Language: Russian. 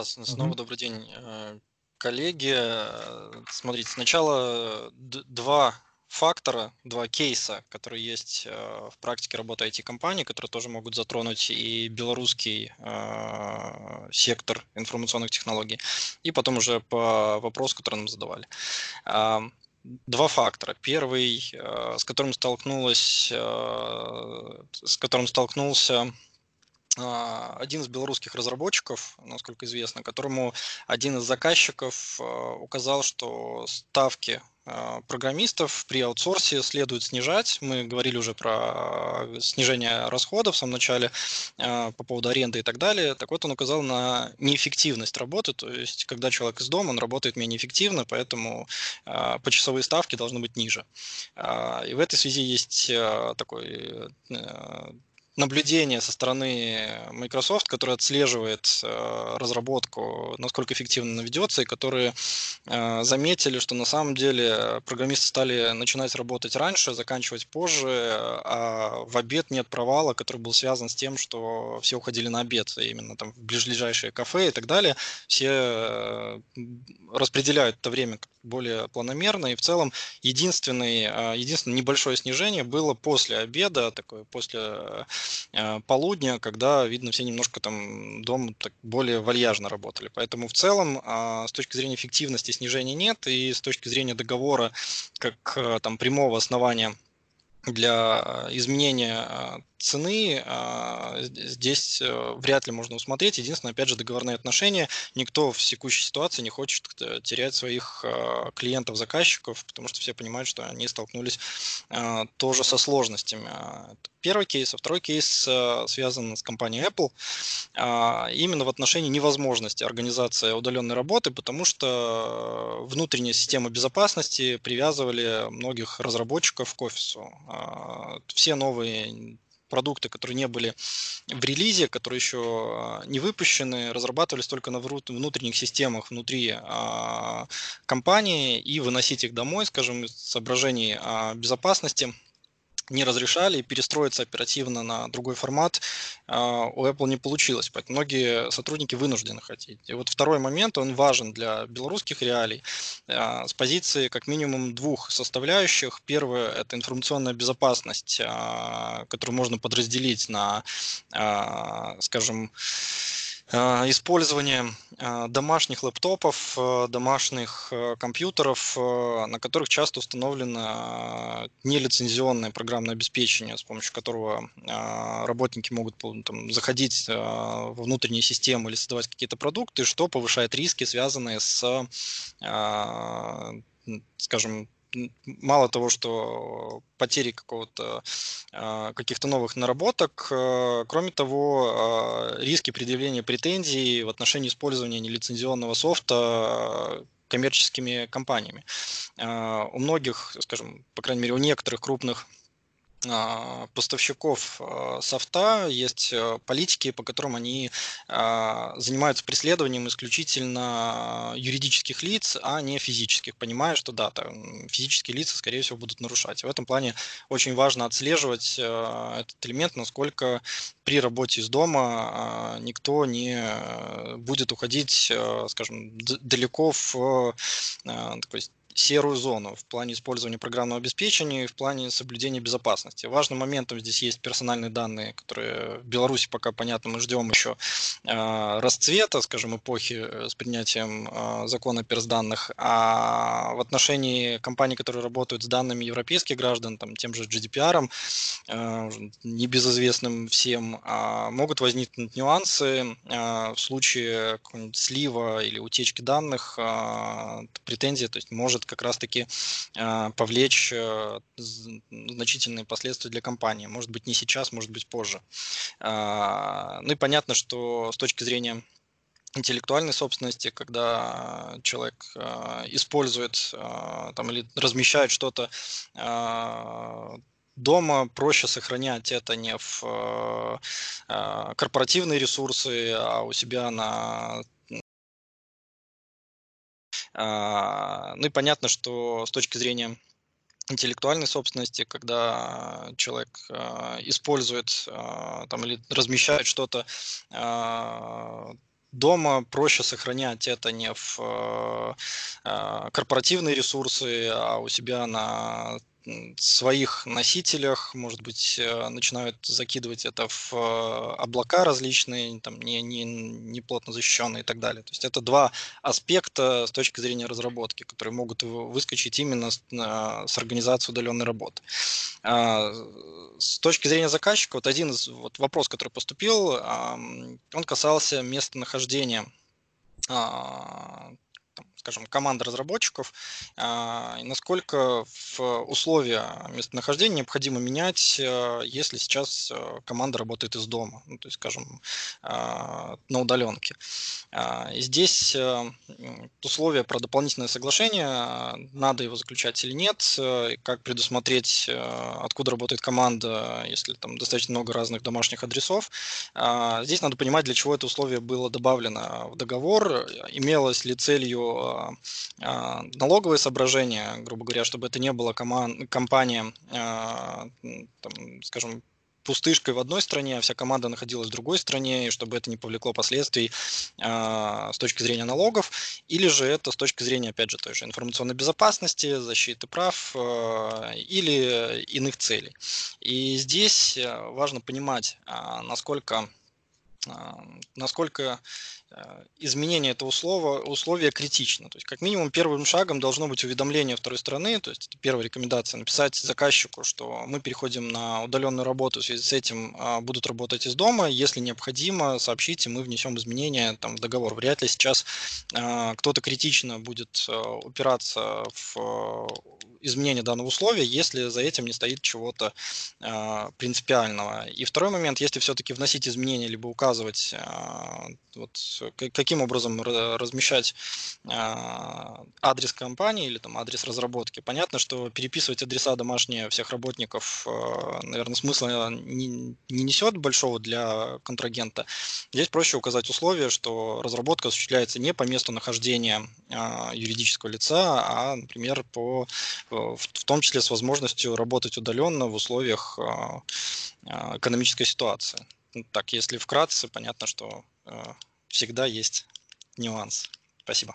Снова Мгм. добрый день, э, коллеги. Э, Смотрите, сначала два фактора, два кейса, которые есть э, в практике работы IT-компаний, которые тоже могут затронуть и белорусский сектор информационных технологий, и потом уже по вопросу, который нам задавали. Два фактора. Первый, с которым столкнулась, с которым столкнулся один из белорусских разработчиков, насколько известно, которому один из заказчиков а, указал, что ставки а, программистов при аутсорсе следует снижать. Мы говорили уже про снижение расходов в самом начале по поводу аренды и так далее. Так вот, он указал на неэффективность работы, то есть, когда человек из дома, он работает менее эффективно, поэтому почасовые ставки должны быть ниже. И в этой связи есть такой наблюдение со стороны Microsoft, который отслеживает э, разработку, насколько эффективно она ведется, и которые э, заметили, что на самом деле программисты стали начинать работать раньше, заканчивать позже, а в обед нет провала, который был связан с тем, что все уходили на обед, именно там в ближайшие кафе и так далее. Все э, распределяют это время более планомерно, и в целом единственный, э, единственное небольшое снижение было после обеда, такое после э, полудня, когда, видно, все немножко там дома так более вальяжно работали. Поэтому в целом а, с точки зрения эффективности снижения нет, и с точки зрения договора как э, там прямого основания для изменения цены а, здесь э, вряд ли можно усмотреть. Единственное, опять же, договорные отношения. Никто в секущей ситуации не хочет терять своих а, клиентов, заказчиков, потому что все понимают, что они столкнулись а, тоже со сложностями. Первый кейс. А второй кейс связан с компанией Apple. Именно в отношении невозможности организации удаленной работы, потому что внутренняя система безопасности привязывали многих разработчиков к офису. Все новые продукты, которые не были в релизе, которые еще а, не выпущены, разрабатывались только на внутренних системах внутри а, компании и выносить их домой, скажем, из соображений а, безопасности не разрешали, и перестроиться оперативно на другой формат а, у Apple не получилось. Поэтому многие сотрудники вынуждены хотеть. И вот второй момент, он важен для белорусских реалий а, с позиции как минимум двух составляющих. Первое – это информационная безопасность, а, которую можно подразделить на, скажем, использование э, домашних лэптопов, э, домашних компьютеров, на которых часто установлено нелицензионное программное обеспечение, с помощью которого работники могут там, заходить во внутренние системы или создавать какие-то продукты, что повышает риски, связанные с, скажем, мало того, что потери какого-то а, каких-то новых наработок, а, кроме того, а, риски предъявления претензий в отношении использования нелицензионного софта коммерческими компаниями. У многих, скажем, по крайней мере, у некоторых крупных поставщиков а, софта, есть э, политики, по которым они а, занимаются преследованием исключительно юридических лиц, а не физических, понимая, что да, там, физические лица, скорее всего, будут нарушать. В этом плане очень важно отслеживать этот элемент, насколько при работе из дома никто не будет уходить, скажем, далеко в такой серую зону в плане использования программного обеспечения и в плане соблюдения безопасности. Важным моментом здесь есть персональные данные, которые в Беларуси пока, понятно, мы ждем еще э, расцвета, скажем, эпохи э, с принятием э, закона персданных, а в отношении компаний, которые работают с данными европейских граждан, там, тем же GDPR, э, небезызвестным всем, э, могут возникнуть нюансы э, в случае слива или утечки данных, э, претензия, то есть может может как раз-таки э, повлечь э, значительные последствия для компании. Может быть, не сейчас, может быть, позже. Э, ну и понятно, что с точки зрения интеллектуальной собственности, когда человек э, использует э, там, или размещает что-то э, дома, проще сохранять это не в э, корпоративные ресурсы, а у себя на ну и понятно, что с точки зрения интеллектуальной собственности, когда человек э, использует э, там, или размещает что-то дома проще сохранять это не в корпоративные ресурсы, а у себя на своих носителях, может быть, э, начинают закидывать это в э, облака различные, там, не, не, не плотно защищенные и так далее. То есть это два аспекта с точки зрения разработки, которые могут выскочить именно с, с организацией удаленной работы. А, с точки зрения заказчика, вот один из вот вопрос, который поступил, он касался местонахождения а, скажем, команда разработчиков, а, и насколько в условия местонахождения необходимо менять, э, если сейчас э, команда работает из дома, ну, то есть, скажем, а, на удаленке. А, и здесь э, условия про дополнительное соглашение, надо его заключать или нет, как предусмотреть, откуда работает команда, если там достаточно много разных домашних адресов. Здесь надо понимать, для чего это условие было добавлено в договор, имелось ли целью а, налоговые соображения, грубо говоря, чтобы это не коман- компания, а, там, скажем, пустышкой в одной стране, а вся команда находилась в другой стране, и чтобы это не повлекло последствий э, с точки зрения налогов, или же это с точки зрения, опять же, той же информационной безопасности, защиты прав э, или иных целей. И здесь важно понимать, э, насколько насколько э, изменение этого услова, условия критично. То есть, как минимум, первым шагом должно быть уведомление второй стороны, то есть это первая рекомендация, написать заказчику, что мы переходим на удаленную работу, в связи с этим а, будут работать из дома, если необходимо, сообщите, мы внесем изменения там, в договор. Вряд ли сейчас а, кто-то критично будет а, упираться в изменение данного условия, если за этим не стоит чего-то э, принципиального. И второй момент, если все-таки вносить изменения, либо указывать, э, вот, каким образом размещать э, адрес компании или там адрес разработки. Понятно, что переписывать адреса домашние всех работников, э, наверное, смысла не, не несет большого для контрагента. Здесь проще указать условие, что разработка осуществляется не по месту нахождения э, юридического лица, а, например, по в, в том числе с возможностью работать удаленно в условиях а, а, экономической ситуации. Ну, так, если вкратце, понятно, что а, всегда есть нюанс. Спасибо.